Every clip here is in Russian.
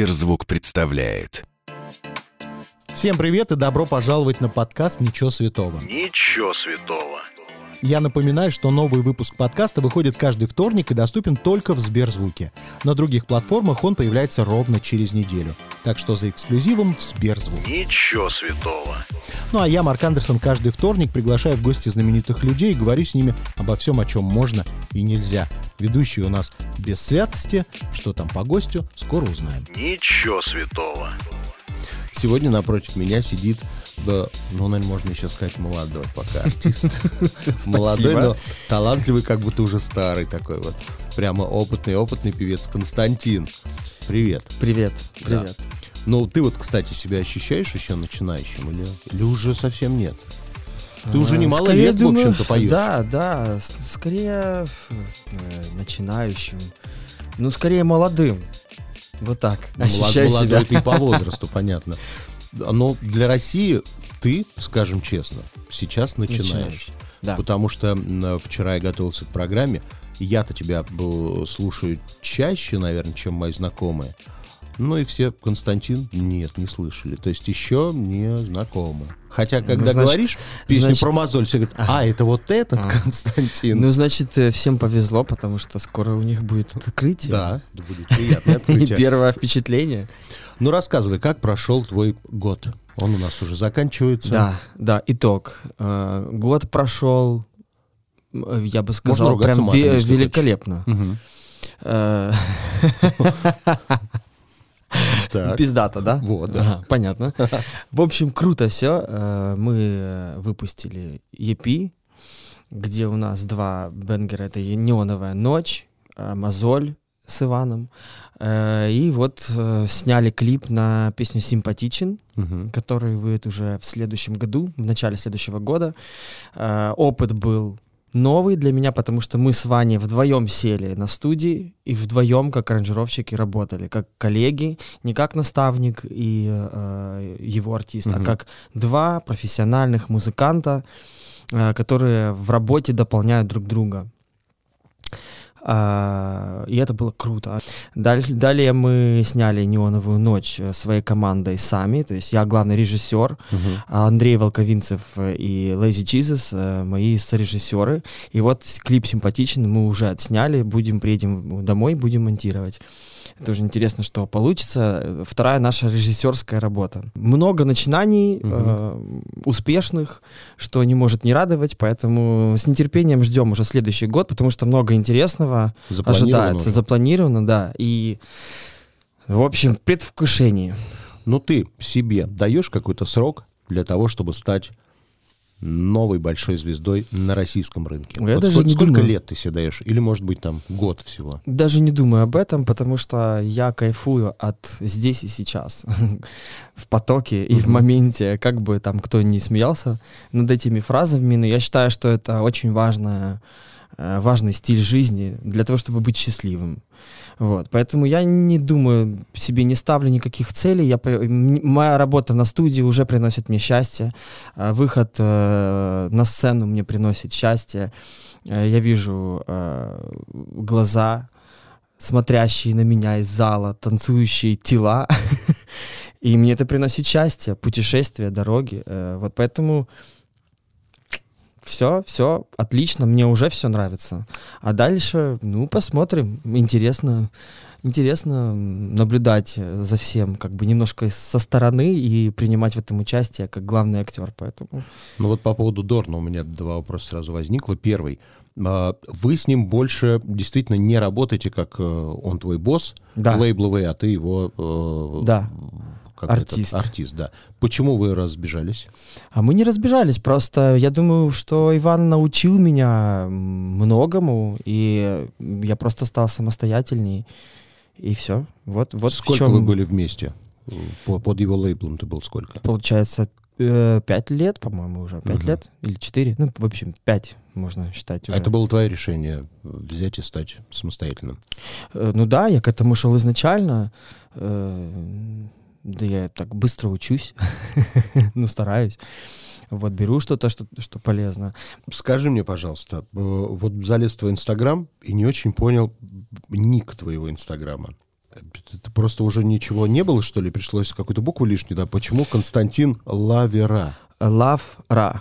Сберзвук представляет. Всем привет и добро пожаловать на подкаст «Ничего святого». Ничего святого. Я напоминаю, что новый выпуск подкаста выходит каждый вторник и доступен только в Сберзвуке. На других платформах он появляется ровно через неделю. Так что за эксклюзивом в Сберзвук. Ничего святого. Ну а я, Марк Андерсон, каждый вторник приглашаю в гости знаменитых людей и говорю с ними обо всем, о чем можно и нельзя. Ведущий у нас без святости. Что там по гостю, скоро узнаем. Ничего святого. Сегодня напротив меня сидит, да, ну, наверное, можно еще сказать, молодой пока артист. Молодой, но талантливый, как будто уже старый такой вот. Прямо опытный-опытный певец Константин. Привет. Привет, Да. привет. Ну, ты вот, кстати, себя ощущаешь еще начинающим или, или уже совсем нет? Ты уже А, немало скорее, лет, думаю, в общем-то, поешь. Да, да, скорее э, начинающим. Ну, скорее молодым. Вот так. Ну, Ощущаю молодой себя. ты по возрасту, понятно. Но для России ты, скажем честно, сейчас начинаешь. Начинающий. Да. Потому что вчера я готовился к программе. Я-то тебя э, слушаю чаще, наверное, чем мои знакомые. Ну и все, Константин, нет, не слышали. То есть еще не знакомы. Хотя, когда значит- говоришь песню значит- про мозоль, все говорят, а, это вот этот А. Константин. Ну, значит, э, всем повезло, потому что скоро у них будет открытие. да, да будет приятное открытие. первое впечатление. Ну рассказывай, как прошел твой год? Он у нас уже заканчивается. Да, да, итог. Э, Год прошел, э, я бы сказал, прям великолепно. Так. Пиздато, да? Вот, да. Ага, понятно. В общем, круто все. Мы э, выпустили EP, где у нас два бенгера. Это «Неоновая ночь», э, «Мозоль» с Иваном. Э, И вот сняли клип на песню «Симпатичен», Мгм. который выйдет уже в следующем году, в начале следующего года. Опыт был новый для меня, потому что мы с Ваней вдвоем сели на студии и вдвоем как аранжировщики работали, как коллеги, не как наставник и э, его артист, Мгм. а как два профессиональных музыканта, э, которые в работе дополняют друг друга. А, и это было круто. Даль- далее мы сняли «Неоновую ночь» своей командой сами, то есть я главный режиссер, Мгм. а Андрей Волковинцев и Jesus э, мои сорежиссеры. И вот клип симпатичен, мы уже отсняли, будем приедем домой, будем монтировать. Тоже интересно, что получится. Вторая наша режиссерская работа. Много начинаний э, успешных, что не может не радовать, поэтому с нетерпением ждем уже следующий год, потому что много интересного ожидается, уже? запланировано, да. И в общем, в предвкушении. Ну ты себе даешь какой-то срок для того, чтобы стать новой большой звездой на российском рынке? Я Вот даже сколько, не сколько думаю. лет ты себе даешь? Или, может быть, там год всего? Даже не думаю об этом, потому что я кайфую от здесь и сейчас, в потоке и в моменте, как бы там кто ни смеялся над этими фразами, но я считаю, что это очень важная, э, важный стиль жизни для того, чтобы быть счастливым. Вот, поэтому я не думаю, себе не ставлю никаких целей. Я, моя работа на студии уже приносит мне счастье. А Выход э, на сцену мне приносит счастье. Э, Я вижу э, глаза, смотрящие на меня из зала, танцующие тела. И мне это приносит счастье, путешествия, дороги. Э, Вот поэтому все, все отлично, мне уже все нравится. А дальше, ну, посмотрим. Интересно, интересно наблюдать за всем, как бы немножко со стороны и принимать в этом участие как главный актер. Поэтому Ну вот по поводу Дорна у меня два вопроса сразу возникло. Первый. А, Вы с ним больше действительно не работаете, как э, он твой босс, Да. лейбловый, а ты его... э, Да. Как Артист. этот, артист, да. Почему вы разбежались? А мы не разбежались, просто я думаю, что Иван научил меня многому, и я просто стал самостоятельней, и все. Вот, вот Сколько чём, вы были вместе? По- под его лейблом ты был сколько? Получается, э, пять лет, по-моему, уже. Пять Мгм. лет или четыре. Ну, в общем, пять можно считать уже. А Это было твое решение э, взять и стать самостоятельным. Э, Ну да, я к этому шел изначально. Да я так быстро учусь. ну, стараюсь. Вот, беру что-то, что, что полезно. Скажи мне, пожалуйста, э, вот залез в твой Инстаграм и не очень понял ник твоего Инстаграма. Это просто уже ничего не было, что ли? Пришлось какую-то букву лишнюю, да? Почему Константин Лавера? Э,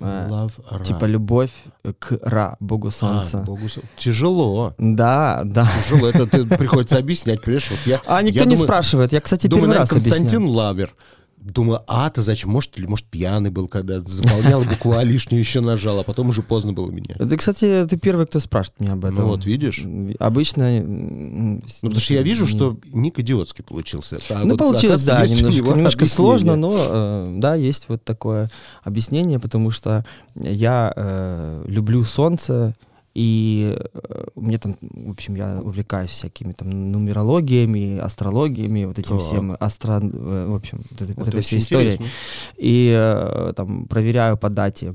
Love Ra. Типа любовь к Ра, богу А, солнца. богу со- Тяжело. Да, да. Тяжело. Это ты приходится объяснять, понимаешь? Вот я, А никто я не думаю- спрашивает. Я, кстати, Думаю, первый раз Константин объясняю. Лавер. Думаю, а-то зачем? Может, или может пьяный был, когда заполнял букву А лишнюю еще нажал, а потом уже поздно было менять. Ты, кстати, ты первый, кто спрашивает меня об этом. Ну вот, видишь? Обычно... Ну, потому что я вижу, что ник идиотский получился. А ну, вот, получилось, да, немножко, немножко сложно, но э, да, есть вот такое объяснение, потому что я э, люблю солнце, и э, мне там, в общем, я увлекаюсь всякими там нумерологиями, астрологиями, вот этим Так. всем, астро, э, в общем, вот, вот этой всей историей. И э, там проверяю по дате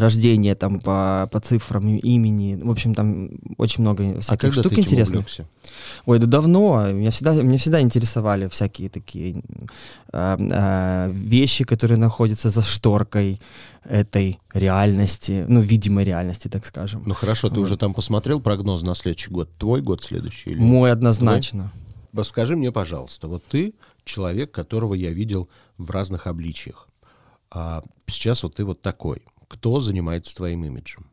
рождения, там по, по цифрам имени. В общем, там очень много А всяких когда штук интересных. увлекся? Ой, да давно. Меня всегда, меня всегда интересовали всякие такие э, э, вещи, которые находятся за шторкой этой реальности, ну, видимой реальности, так скажем. Ну хорошо, ты Вот. уже там посмотрел прогноз на следующий год? Твой год следующий? Или... Мой однозначно. Вот Скажи мне, пожалуйста, вот ты человек, которого я видел в разных обличиях. А сейчас вот ты вот такой. Кто занимается твоим имиджем?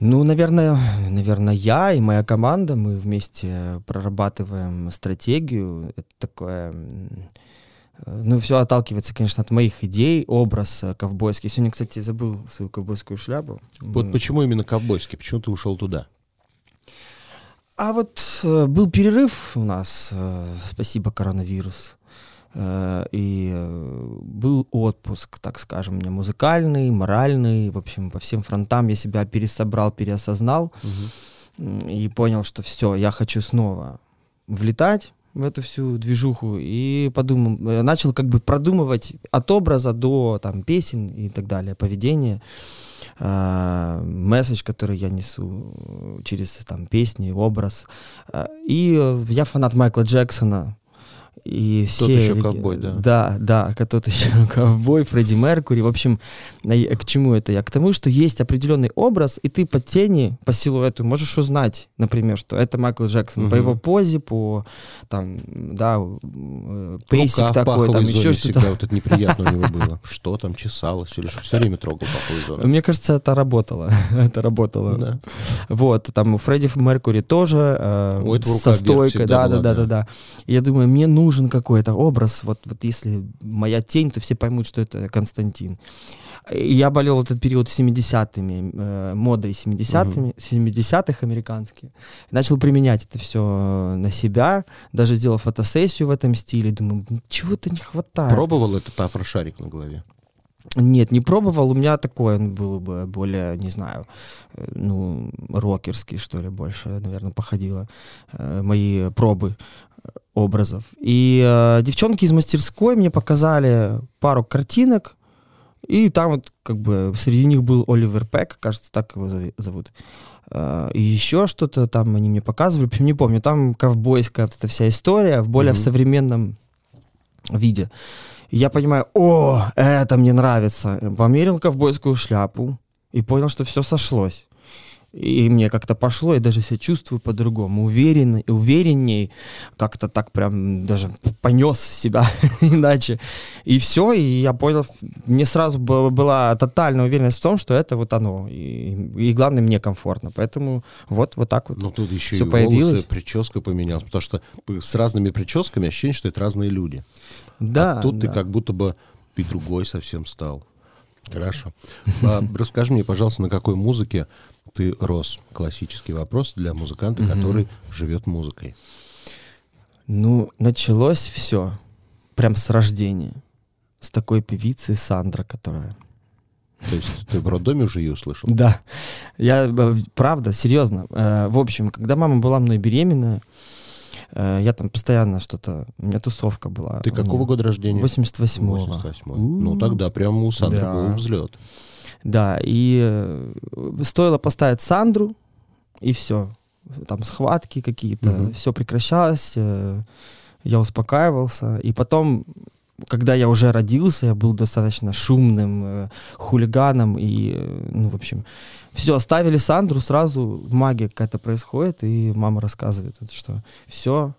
Ну, наверное, наверное, я и моя команда, мы вместе прорабатываем стратегию. Это такое... э, Ну, все отталкивается, конечно, от моих идей, образ ковбойский. Сегодня, кстати, забыл свою ковбойскую шляпу. Вот Мы- почему именно ковбойский? Почему ты ушел туда? А вот э, был перерыв у нас, э, спасибо коронавирус, и э, был отпуск, так скажем, меня музыкальный, моральный, в общем, по всем фронтам я себя пересобрал, переосознал и понял, что все, я хочу снова влетать в эту всю движуху и подумал, э, начал как бы продумывать от образа до там песен и так далее, поведения, э, месседж, который я несу э, через там песни, образ. Э, И э, я фанат Майкла Джексона. И Тот все еще ковбой, да. Да, да, тот еще ковбой, Фредди Меркури. В общем, я- к чему это я? К тому, что есть определенный образ, и ты по тени, по силуэту можешь узнать, например, что это Майкл Джексон. По Мгм. его позе, по там, да, э, пейсик Рука такой, там еще что-то. всегда вот это неприятно у него было. Что там, чесалось или что? Все время трогал паховую зону. Мне кажется, это работало. это работало. Да. Вот, там у Фредди Меркури тоже э, У этого со стойкой, да, да, да, да. да, я думаю, мне нужен какой-то образ, вот, вот если моя тень, то все поймут, что это Константин. Я болел этот период 70-ми, э, модой 70-ми, 70-х американских. Начал применять это все на себя, даже сделал фотосессию в этом стиле. Думаю, чего-то не хватает. Пробовал этот афрошарик на голове? Нет, не пробовал. У меня такой он был бы более, не знаю, э, ну, рокерский, что ли, больше, наверное, походило. э, Мои пробы э, образов. И э, девчонки из мастерской мне показали пару картинок, и там вот как бы среди них был Оливер Пэк, кажется, так его зовут. Э, И еще что-то там они мне показывали, в общем, не помню. Там ковбойская вот эта вся история в более в Мгм. современном виде. И я понимаю, о, это мне нравится. Померил ковбойскую шляпу и понял, что все сошлось. И мне как-то пошло, я даже себя чувствую по-другому, уверенней, уверенней, как-то так прям даже понес себя иначе. И все, и я понял, мне сразу была, была тотальная уверенность в том, что это вот оно. И, и главное, мне комфортно. Поэтому вот, вот так вот. Ну, тут еще Всё и появилось. волосы, прическа поменялась. Потому что с разными прическами ощущение, что это разные люди. Да, а тут ты да. как будто бы и другой совсем стал. Хорошо. А, расскажи мне, пожалуйста, на какой музыке ты рос? Классический вопрос для музыканта, Мгм. который живет музыкой. Ну, началось все прям с рождения. С такой певицы Сандра, которая... То есть ты в роддоме уже ее услышал? Да, я, э, правда, серьезно. Э, В общем, когда мама была мной беременная, я там постоянно что-то... У меня тусовка была. Ты какого года рождения? 88-го. 88. Ну, тогда прямо у Сандры Да. был взлет. Да, и э, стоило поставить Сандру, и все. Там схватки какие-то, Мгм. все прекращалось, э, я успокаивался. И потом когда я уже родился, я был достаточно шумным э, хулиганом и, э, ну, в общем, все, оставили Сандру, сразу магия какая-то происходит, и мама рассказывает, что все,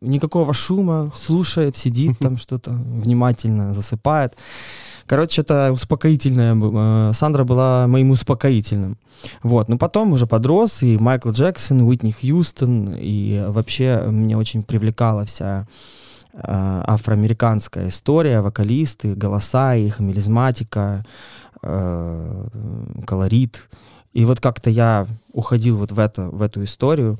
никакого шума, слушает, сидит там что-то, внимательно засыпает. Короче, это успокоительная, э, Сандра была моим успокоительным. Вот, но потом уже подрос, и Майкл Джексон, Уитни Хьюстон, и вообще меня очень привлекала вся афроамериканская история, вокалисты, голоса их, мелизматика, э, колорит. И вот как-то я уходил вот в, это, в эту историю,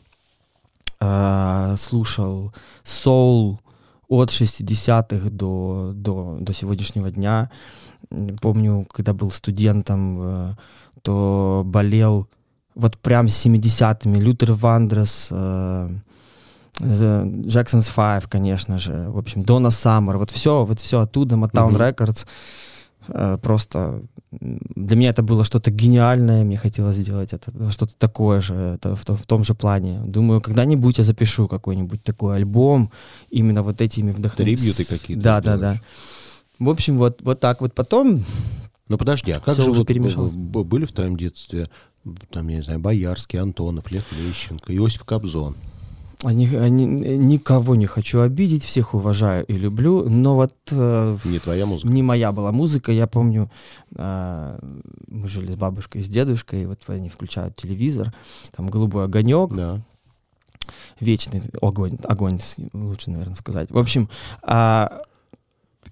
э, слушал соул от 60-х до, до, до сегодняшнего дня. Помню, когда был студентом, э, то болел вот прям с 70-ми. Лютер Вандрес, э, Jackson's Five, конечно же. В общем, Дона Саммер. Вот все, вот все оттуда, Motown mm-hmm. Records. Э, просто для меня это было что-то гениальное, мне хотелось сделать это, что-то такое же, это в, в том же плане. Думаю, когда-нибудь я запишу какой-нибудь такой альбом именно вот этими вдохновениями. Трибьюты какие-то. Да, да, да. В общем, вот, вот так вот потом... Ну подожди, а как же уже вот перемешалось? были в твоем детстве, там, я не знаю, Боярский, Антонов, Лев Лещенко, Иосиф Кобзон? Они, они, никого не хочу обидеть, всех уважаю и люблю, но вот... Э, не твоя музыка? Не моя была музыка, я помню, э, мы жили с бабушкой и с дедушкой, и вот они включают телевизор, там «Голубой огонек», да. вечный огонь, огонь лучше, наверное, сказать. В общем, э,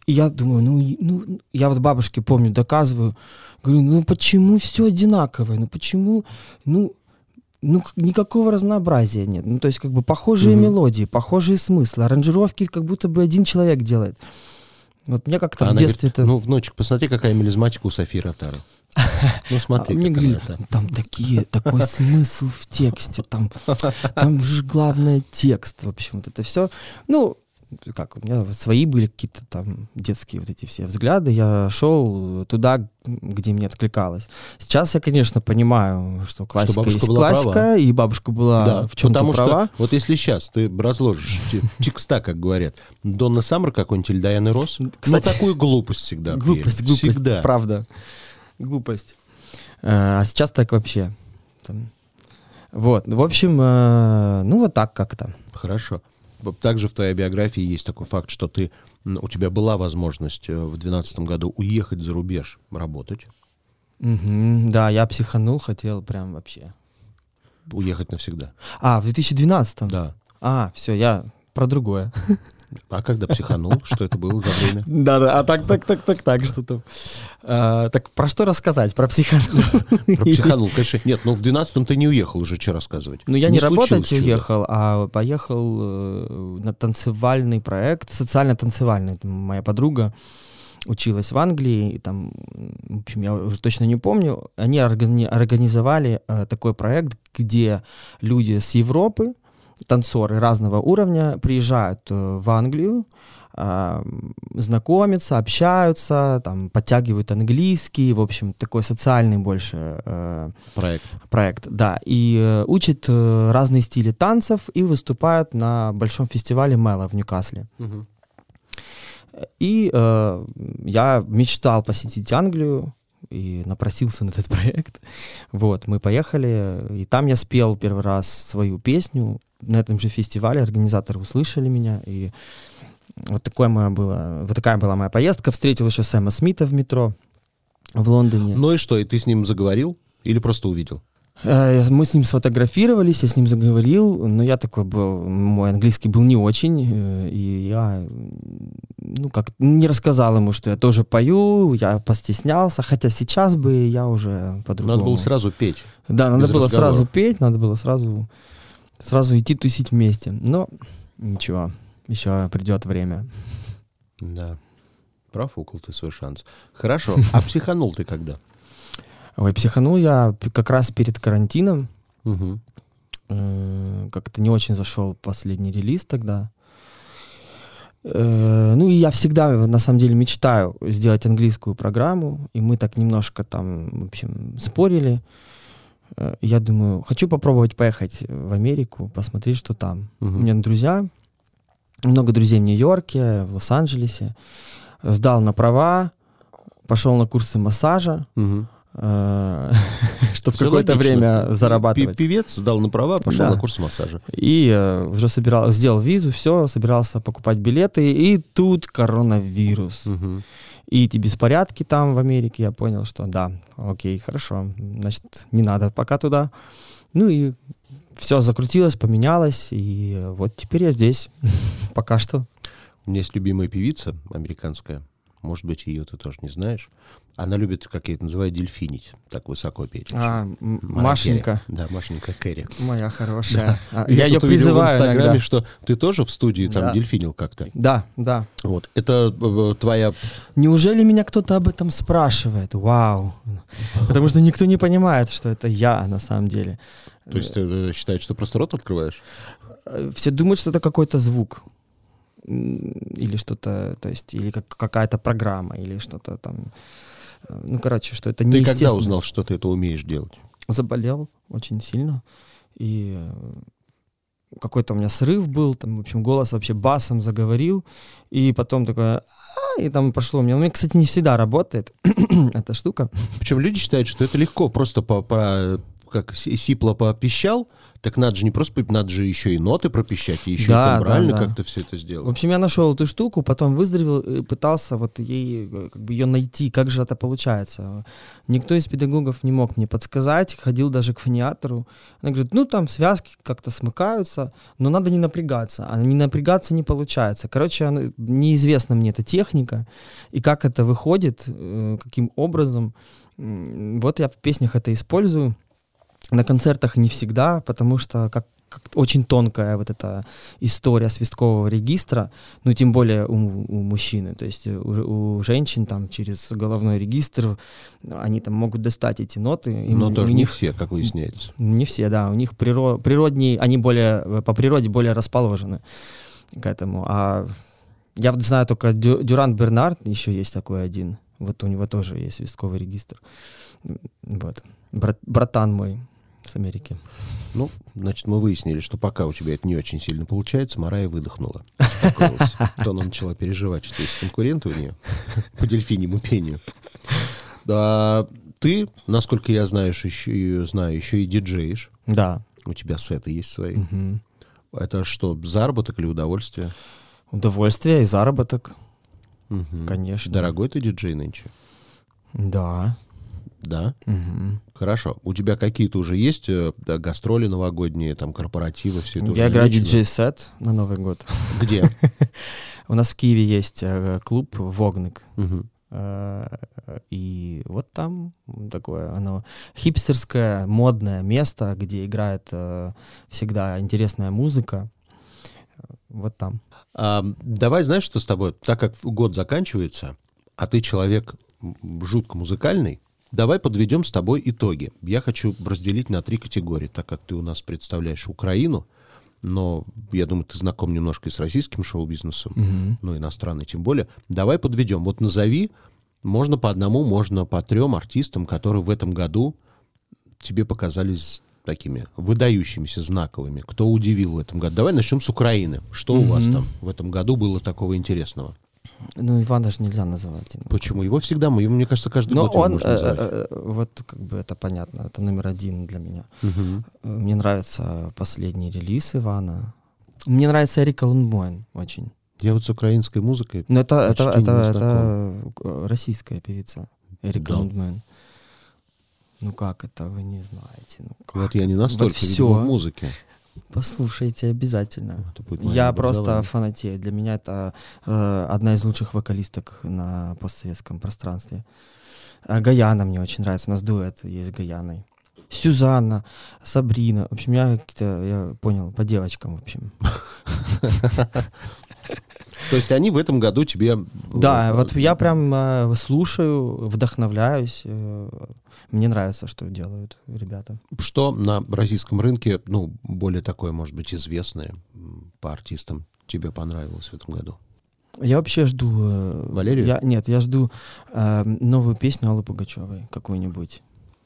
я думаю, ну, ну, я вот бабушке, помню, доказываю, говорю, ну почему все одинаковое, ну почему, ну ну, никакого разнообразия нет. Ну, то есть, как бы похожие угу. мелодии, похожие смыслы, аранжировки как будто бы один человек делает. Вот мне как-то а в детстве это... Ну, внучек, посмотри, какая мелизматика у Софии Ротару. Ну, смотри. А мне говорили, там такие, такой смысл в тексте, там, там же главное текст, в общем, вот это все. Ну, как, у меня свои были какие-то там детские вот эти все взгляды, я шел туда, где мне откликалось. Сейчас я, конечно, понимаю, что классика что есть классика, права. и бабушка была да, в чем-то права. Что, вот если сейчас ты разложишь текста, как говорят, Донна Саммер какой-нибудь или Дайаны Росс, ну такую глупость всегда. Глупость, глупость, всегда. правда. Глупость. Э, а сейчас так вообще. Вот, в общем, э, ну вот так как-то. Хорошо также в твоей биографии есть такой факт, что ты, у тебя была возможность э, в 2012 году уехать за рубеж работать. Угу, да, я психанул, хотел прям вообще. Уехать навсегда. А, в 2012? Да. А, все, я про другое. А когда психанул? Что это было за время? Да-да, а так, так, так, так, так, что-то. А, так про что рассказать? Про психанул? Про психанул, конечно. Нет, ну в 12-м ты не уехал уже, что рассказывать. Ну я не, работать уехал, а поехал э, на танцевальный проект, социально-танцевальный. Моя подруга училась в Англии, и там, в общем, я уже точно не помню, они организовали э, такой проект, где люди с Европы, танцоры разного уровня приезжают э, в Англию, э, знакомятся, общаются, там, подтягивают английский, в общем, такой социальный больше э, проект. проект, да, и учат разные стили танцев и выступают на большом фестивале Мэла в Ньюкасле. Угу. И э, я мечтал посетить Англию, и напросился на этот проект. Вот, мы поехали, и там я спел первый раз свою песню на этом же фестивале организаторы услышали меня, и вот, такое моя была, вот такая была моя поездка. Встретил еще Сэма Смита в метро в Лондоне. Ну и что, и ты с ним заговорил или просто увидел? Э, мы с ним сфотографировались, я с ним заговорил, но я такой был, мой английский был не очень, э, и я, ну, как не рассказал ему, что я тоже пою, я постеснялся, хотя сейчас бы я уже по-другому. Надо было сразу петь. Да, надо было сразу петь, надо было сразу сразу идти тусить вместе. Но ничего, еще придет время. Да. Профукал ты свой шанс. Хорошо. А психанул ты когда? Ой, психанул я как раз перед карантином. Угу. Как-то не очень зашел последний релиз тогда. Э, ну и я всегда, на самом деле, мечтаю сделать английскую программу, и мы так немножко там, в общем, спорили. Я думаю, хочу попробовать поехать в Америку, посмотреть, что там. Угу. У меня друзья много друзей в Нью-Йорке, в Лос-Анджелесе. Сдал на права, пошел на курсы массажа, Мгм. э, чтобы какое-то время зарабатывать. Певец сдал на права, пошел Да. на курс массажа. И э, уже собирал, сделал визу, все, собирался покупать билеты, и тут коронавирус. Мгм. И эти беспорядки там в Америке, я понял, что да, окей, хорошо, значит, не надо пока туда. Ну и все закрутилось, поменялось, и вот теперь я здесь, пока что. У меня есть любимая певица американская. Может быть, ее ты тоже не знаешь. Она любит, как я это называю, дельфинить. Так высоко петь. А, Машенька, Керри. Да, Машенька Керри. моя хорошая. А, И Я ее увидел в призываю Инстаграме, иногда. что ты тоже в студии там Да. дельфинил как-то. Да, да. Вот. Это э, твоя... Неужели меня кто-то об этом спрашивает? Вау. Потому что никто не понимает, что это я на самом деле. То есть ты э, считаешь, что просто рот открываешь? Э, Все думают, что это какой-то звук. Или что-то, то есть, или как, какая-то программа, или что-то там. Э, Ну, короче, что это Ты когда узнал, что ты это умеешь делать? Заболел очень сильно. И э, какой-то у меня срыв был, там, в общем, голос вообще басом заговорил. И потом такое, «А», и там пошло у меня. У меня, кстати, не всегда работает эта штука. Причем люди считают, что это легко, просто по, по- как си- сипло попищал, так надо же не просто надо же еще и ноты пропищать, и еще Да, и тембрально да, да. как-то все это В сделать. общем, я нашел эту штуку, потом выздоровел, и пытался вот ей, э, как бы ее найти, как же это получается. Никто из педагогов не мог мне подсказать, ходил даже к фониатору. Она говорит, ну там связки как-то смыкаются, но надо не напрягаться. А не напрягаться не получается. Короче, она- неизвестна мне эта техника, и как это выходит, э, каким образом. Вот я в песнях это использую. На концертах не всегда, потому что как, как очень тонкая вот эта история свисткового регистра, ну тем более у, у мужчины, то есть у, у женщин там через головной регистр они там могут достать эти ноты. и Но у тоже не них все, как выясняется. не все, да, у них приро- природнее, они более по природе более расположены к этому. А я знаю только Дю- Дюран Бернард, еще есть такой один. Вот у него тоже есть свистковый регистр. Вот. Брат- братан мой с Америки. Ну, значит, мы выяснили, что пока у тебя это не очень сильно получается, Марая выдохнула. То она начала переживать, что есть конкуренты у нее по дельфиньему пению. Да, ты, насколько я знаешь, еще знаю, еще и диджеешь. Да. У тебя сеты есть свои. Мгм. Это что, заработок или удовольствие? Удовольствие и заработок, Мгм. конечно. Дорогой ты диджей нынче? Да. Да? Мгм. Хорошо. У тебя какие-то уже есть э, да, гастроли новогодние, там, корпоративы, все это Я играю диджей-сет на Новый год. Где? У нас в Киеве есть э, клуб «Вогник». Э, И вот там такое оно хипстерское, модное место, где играет всегда интересная музыка. Вот там. А, давай, знаешь, что с тобой? Так как год заканчивается, а ты человек жутко музыкальный, давай подведем с тобой итоги. Я хочу разделить на три категории, так как ты у нас представляешь Украину, но я думаю, ты знаком немножко и с российским шоу-бизнесом, ну, иностранный тем более. Давай подведем. Вот назови, можно по одному, можно по трем артистам, которые в этом году тебе показались такими выдающимися, знаковыми. Кто удивил в этом году? Давай начнем с Украины. Что у вас там в этом году было такого интересного? Ну, Ивана же нельзя называть. Почему? Его всегда, мы- мне кажется, каждый Но год его он, можно э, называть. э, э, вот как бы это понятно, это номер один для меня. Э, Мне нравится последний релиз Ивана. Мне нравится Эрика Лундмоен очень. Я вот с украинской музыкой... Но это, это, это, это российская певица Эрика Да. Лундмоен. Ну как это вы не знаете? Ну как? Вот я не настолько Вот всё. в музыке. Послушайте обязательно. Я просто фанатею. Для меня это э, одна из лучших вокалисток на постсоветском пространстве. А Гаяна мне очень нравится. У нас дуэт есть с Гаяной. Сюзанна, Сабрина. В общем, я я понял, по девочкам, в общем. То есть они в этом году тебе... Да, э, вот я прям э, слушаю, вдохновляюсь. э, мне нравится, что делают ребята. Что на российском рынке, ну, более такое, может быть, известное по артистам тебе понравилось в этом году? Я вообще жду... э, Валерию? Я, нет, я жду э, новую песню Аллы Пугачевой какую-нибудь.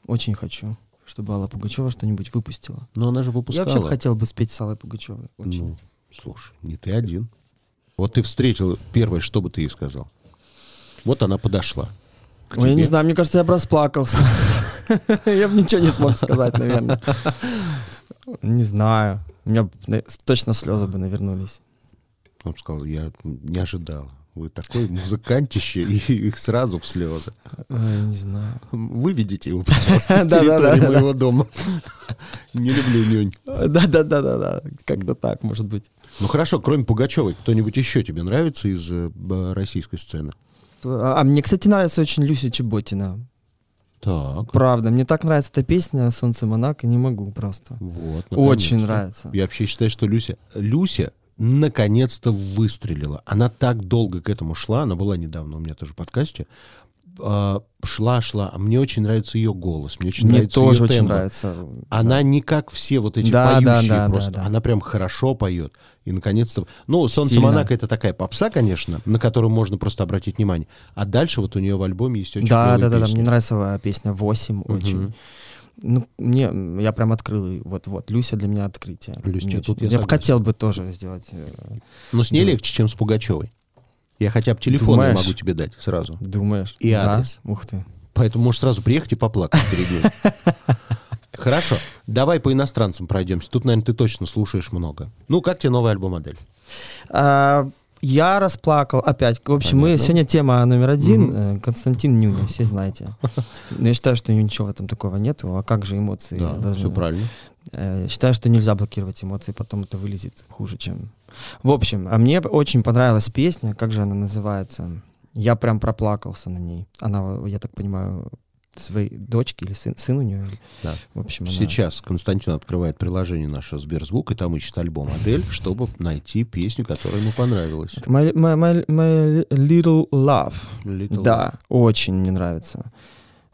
Очень хочу, чтобы Алла Пугачева что-нибудь выпустила. Но она же Я выпускала. вообще хотел бы спеть с Аллой Пугачевой. Очень. Ну, слушай, не ты один. Вот ты встретил первое, что бы ты ей сказал? Вот она подошла. к Ой, я не знаю, мне кажется, я бы расплакался. Я бы ничего не смог сказать, наверное. Не знаю. У меня на- точно слезы бы навернулись. Он сказал, я не ожидал. Вы такой музыкантище, и их сразу в слезы. Ой, не знаю. Выведите его, пожалуйста, с территории моего дома. Не люблю нюнь. Да-да-да-да-да. Как-то так, может быть. Ну хорошо, кроме Пугачевой, кто-нибудь еще тебе нравится из э, российской сцены? А а мне, кстати, нравится очень Люся Чеботина. Так. Правда, мне так нравится эта песня «Солнце Монако», не могу просто. Вот, Очень нравится. Я вообще считаю, что Люся... Люся наконец-то выстрелила. Она так долго к этому шла, она была недавно у меня тоже в подкасте. А, шла, шла. А мне очень нравится ее голос, мне очень Мне нравится тоже очень тембр. нравится. Она не как все вот эти Да, да, поющие да, да, просто. да. Она прям хорошо поет. И наконец-то... Ну, «Солнце Сильно. Монако» — это такая попса, конечно, на которую можно просто обратить внимание. А дальше вот у нее в альбоме есть очень Да, да, да, да, мне нравится песня «Восемь» очень. Ну, мне, м, я прям открыл, вот-вот, Люся для меня открытие. Люся, Мне тут я я бы хотел бы тоже сделать. э, Но с ней Думаю. легче, чем с Пугачевой. Я хотя бы телефон Думаешь? могу тебе дать сразу. Думаешь? И да? адрес. Ух ты. Поэтому можешь сразу приехать и поплакать перед ней. Хорошо. Давай по иностранцам пройдемся. Тут, наверное, ты точно слушаешь много. Ну, как тебе новый альбом «Адель»? Я расплакал опять. В общем, мы Понятно. сегодня тема номер один. э, Константин Нюня, все знаете. Но я считаю, что ничего в этом такого нету. А как же эмоции? Да, должны- все правильно. Э, Считаю, что нельзя блокировать эмоции, потом это вылезет хуже, чем... В общем, а мне очень понравилась песня, как же она называется? Я прям проплакался на ней. Она, я так понимаю, своей дочке или сын, сын у нее. Да. В общем, она- Сейчас Константин открывает приложение наше Сберзвук, и там ищет альбом «Адель», чтобы найти песню, которая ему понравилась. Это My, my, my- my Little Love. Little Да, очень мне нравится.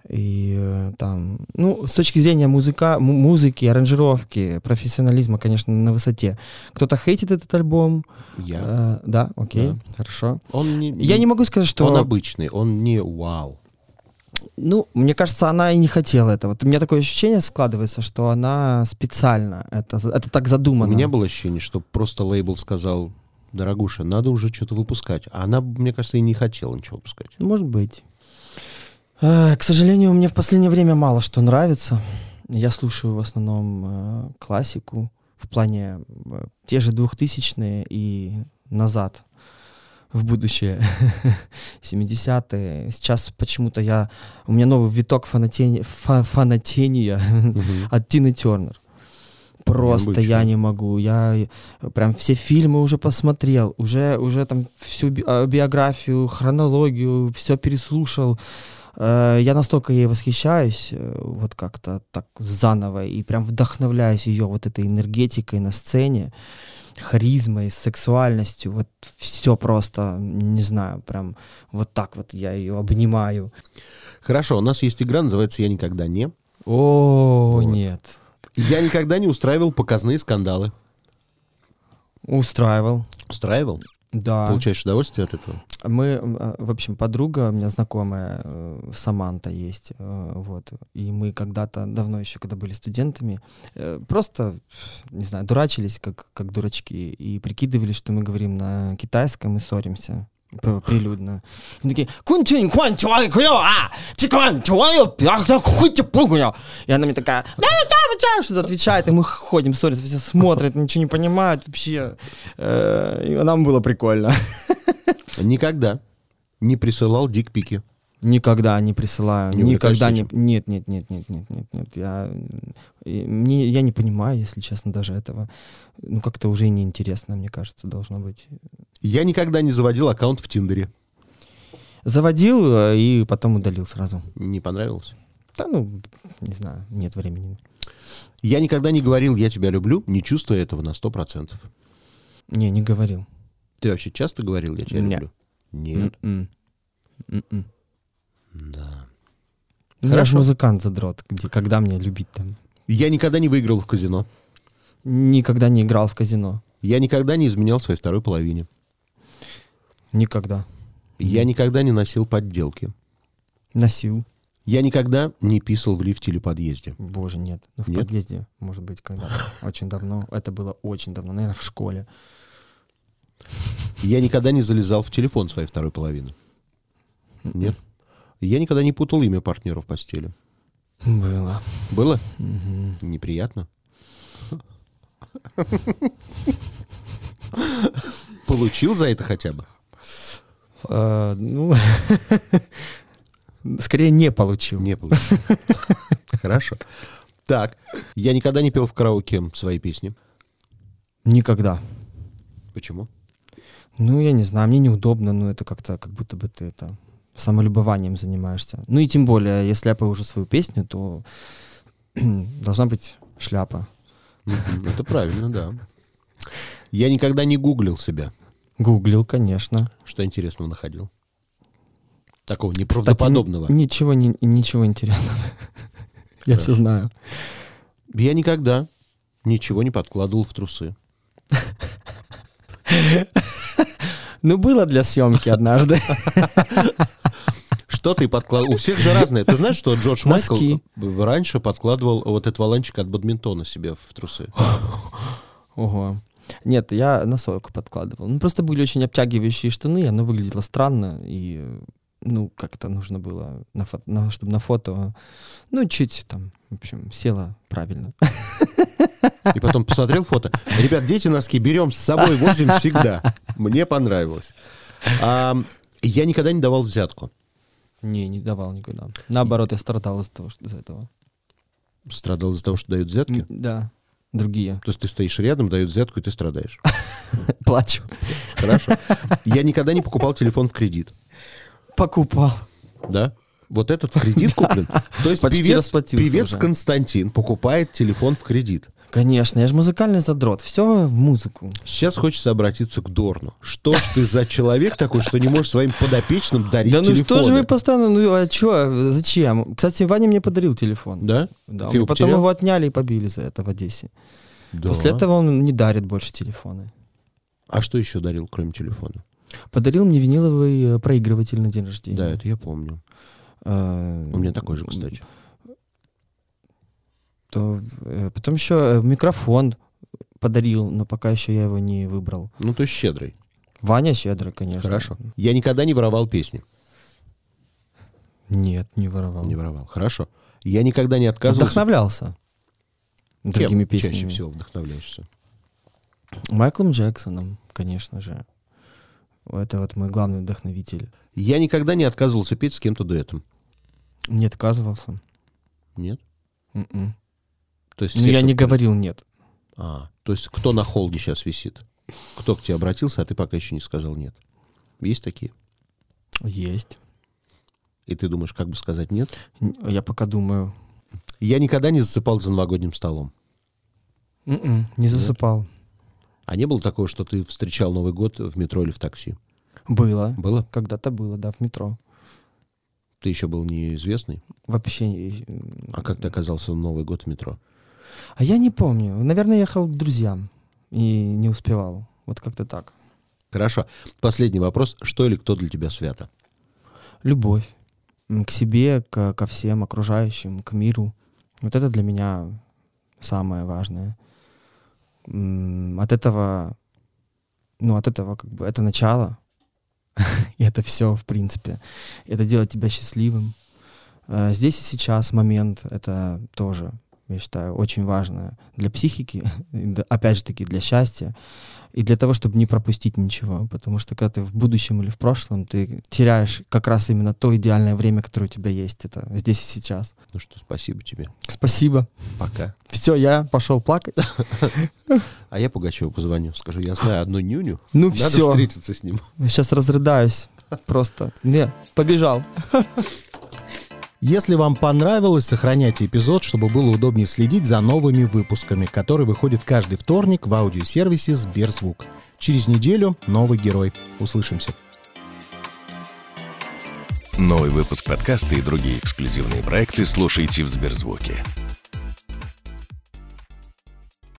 И э, там, ну, с точки зрения музыка, му- музыки, аранжировки, профессионализма, конечно, на высоте. Кто-то хейтит этот альбом. Я. Э, да, окей, Да. хорошо. Он не, Я не могу сказать, что... Он обычный, он не вау. Ну, мне кажется, она и не хотела этого. У меня такое ощущение складывается, что она специально это, это так У задумано. меня было ощущение, что просто лейбл сказал, дорогуша, надо уже что-то выпускать. А она, мне кажется, и не хотела ничего выпускать. Может быть. Э, К сожалению, мне в последнее время мало что нравится. Я слушаю в основном э, классику в плане э, те же двухтысячные и назад в будущее 70-е. Сейчас почему-то я у меня новый виток фанатения, фа- фанатения от Тины Тернер. Просто Необычно. я не могу. Я прям все фильмы уже посмотрел, уже, уже там всю би- а, биографию, хронологию, все переслушал. Э, Я настолько ей восхищаюсь, э, вот как-то так заново, и прям вдохновляюсь ее вот этой энергетикой на сцене, харизмой, сексуальностью, вот все просто, не знаю, прям вот так вот я ее обнимаю. Хорошо, у нас есть игра, называется «Я никогда не». О, Вот. нет. Я никогда не устраивал показные скандалы. Устраивал. Устраивал? Да. Получаешь удовольствие от этого? Мы, а, в общем, подруга, у меня знакомая, э, Саманта есть, э, вот, и мы когда-то, давно еще, когда были студентами, э, просто, не знаю, дурачились, как, как дурачки, и прикидывали, что мы говорим на китайском и ссоримся прилюдно. И такие, «Кунь-тюнь, куань, чуай, куё, а! Чикуань, чуаю, пях, да хуй ты пугуя!» И она мне такая, «Да, да, да», что-то отвечает, и мы ходим, ссорятся, все смотрят, ничего не понимают вообще. Э, И нам было прикольно. Никогда не присылал дикпики. Никогда не присылаю. Не никогда не. Нет, нет, нет, нет, нет, нет, нет. Я, мне, я не понимаю, если честно, даже этого. Ну, как-то уже и неинтересно, мне кажется, должно быть. Я никогда не заводил аккаунт в Тиндере. Заводил э, и потом удалил сразу. Не понравилось? Да, ну, не знаю, нет времени. Я никогда не говорил «я тебя люблю», не чувствуя этого на 100%. Не, не говорил. Ты вообще часто говорил «я тебя люблю»? Нет. М-м. М-м. Да. Ну, Я Хорошо. же музыкант задрот, где, когда мне любить там. Я никогда не выиграл в казино. Никогда не играл в казино. Я никогда не изменял своей второй половине. Никогда. Я никогда не носил подделки. Носил. Я никогда не писал в лифте или подъезде. Боже, нет. Ну, в Нет? подъезде, может быть, когда-то. Очень давно. Это было очень давно, наверное, в школе. Я никогда не залезал в телефон своей второй половины. Нет. Я никогда не путал имя партнера в постели. Было. Было? Неприятно. Получил за это хотя бы? Э, ну, скорее не получил. Не получил. Хорошо. Так, я никогда не пел в караоке свои песни. Никогда. Почему? Ну, я не знаю, мне неудобно, но это как-то, как будто бы ты это самолюбованием занимаешься. Ну и тем более, если я пою уже свою песню, то должна быть шляпа. Это правильно, да. Я никогда не гуглил себя. Гуглил, конечно. Что интересного находил? Такого Кстати, неправдоподобного. н- ничего, не, ничего интересного. Я все знаю. Я никогда ничего не подкладывал в трусы. Ну, было для съемки однажды. Что ты подкладывал? У всех же разное. Ты знаешь, что Джордж Майкл Носки. раньше подкладывал вот этот валанчик от бадминтона себе в трусы? Ого. Нет, я носойку подкладывал. Ну, просто были очень обтягивающие штаны, оно выглядело странно, и, ну, как-то нужно было, на фо- на- чтобы на фото, ну, чуть там, в общем, село правильно. И потом посмотрел фото. Ребят, дети носки берем с собой, возим всегда. Мне понравилось. А, я никогда не давал взятку. Не, не давал никогда. Наоборот, я страдал из-за того, что из-за этого. Страдал из-за того, что дают взятки. Да, другие. То есть ты стоишь рядом, дают взятку, и ты страдаешь. Плачу. Хорошо. Я никогда не покупал телефон в кредит. Покупал. Да? Вот этот в кредит куплен. То есть певец, певец. Константин покупает телефон в кредит. Конечно, я же музыкальный задрот. Все в музыку. Сейчас хочется обратиться к Дорну. Что ж ты за человек такой, что не можешь своим подопечным дарить Да ну телефоны? что же вы постоянно, ну а что, зачем? Кстати, Ваня мне подарил телефон. Да? Да, Ты его потом потерял? его отняли и побили за это в Одессе. Да. После этого он не дарит больше телефоны. А что еще дарил, кроме телефона? Подарил мне виниловый э, проигрыватель на день рождения. Да, это я помню. Э, У меня такой же, кстати. То, э, потом еще микрофон подарил, но пока еще я его не выбрал. Ну, то есть щедрый. Ваня щедрый, конечно. Хорошо. Я никогда не воровал песни. Нет, не воровал. Не воровал. Хорошо. Я никогда не отказывался. Вдохновлялся Кем другими песнями. чаще всего вдохновляешься? Майклом Джексоном, конечно же. Это вот мой главный вдохновитель. Я никогда не отказывался петь с кем-то дуэтом. Не отказывался. Нет? М-м. То есть Ну, все, я не говорил нет. А, то есть кто на холде сейчас висит? Кто к тебе обратился, а ты пока еще не сказал нет? Есть такие? Есть. И ты думаешь, как бы сказать нет? Я пока думаю. Я никогда не засыпал за новогодним столом. М-м, не засыпал. А не было такого, что ты встречал Новый год в метро или в такси? Было. Было? Когда-то было, да, в метро. Ты еще был неизвестный? Вообще. А как ты оказался в Новый год в метро? А я не помню. Наверное, ехал к друзьям и не успевал. Вот как-то так. Хорошо. Последний вопрос. Что или кто для тебя свято? Любовь к себе, к- ко всем окружающим, к миру. Вот это для меня самое важное. От этого, ну, от этого как бы это начало, и это все, в принципе. Это делает тебя счастливым. Э, Здесь и сейчас момент, это тоже, я считаю, очень важно для психики, опять же таки для счастья, и для того, чтобы не пропустить ничего. Потому что когда ты в будущем или в прошлом, ты теряешь как раз именно то идеальное время, которое у тебя есть. Это здесь и сейчас. Ну что, спасибо тебе. Спасибо. Пока. Все, я пошел плакать. А я Пугачеву позвоню. Скажу, я знаю одну нюню. Ну Надо все, встретиться с ним. сейчас разрыдаюсь. Просто. Не, побежал. Если вам понравилось, сохраняйте эпизод, чтобы было удобнее следить за новыми выпусками, которые выходят каждый вторник в аудиосервисе Сберзвук. Через неделю новый герой. Услышимся. Новый выпуск подкаста и другие эксклюзивные проекты слушайте в Сберзвуке.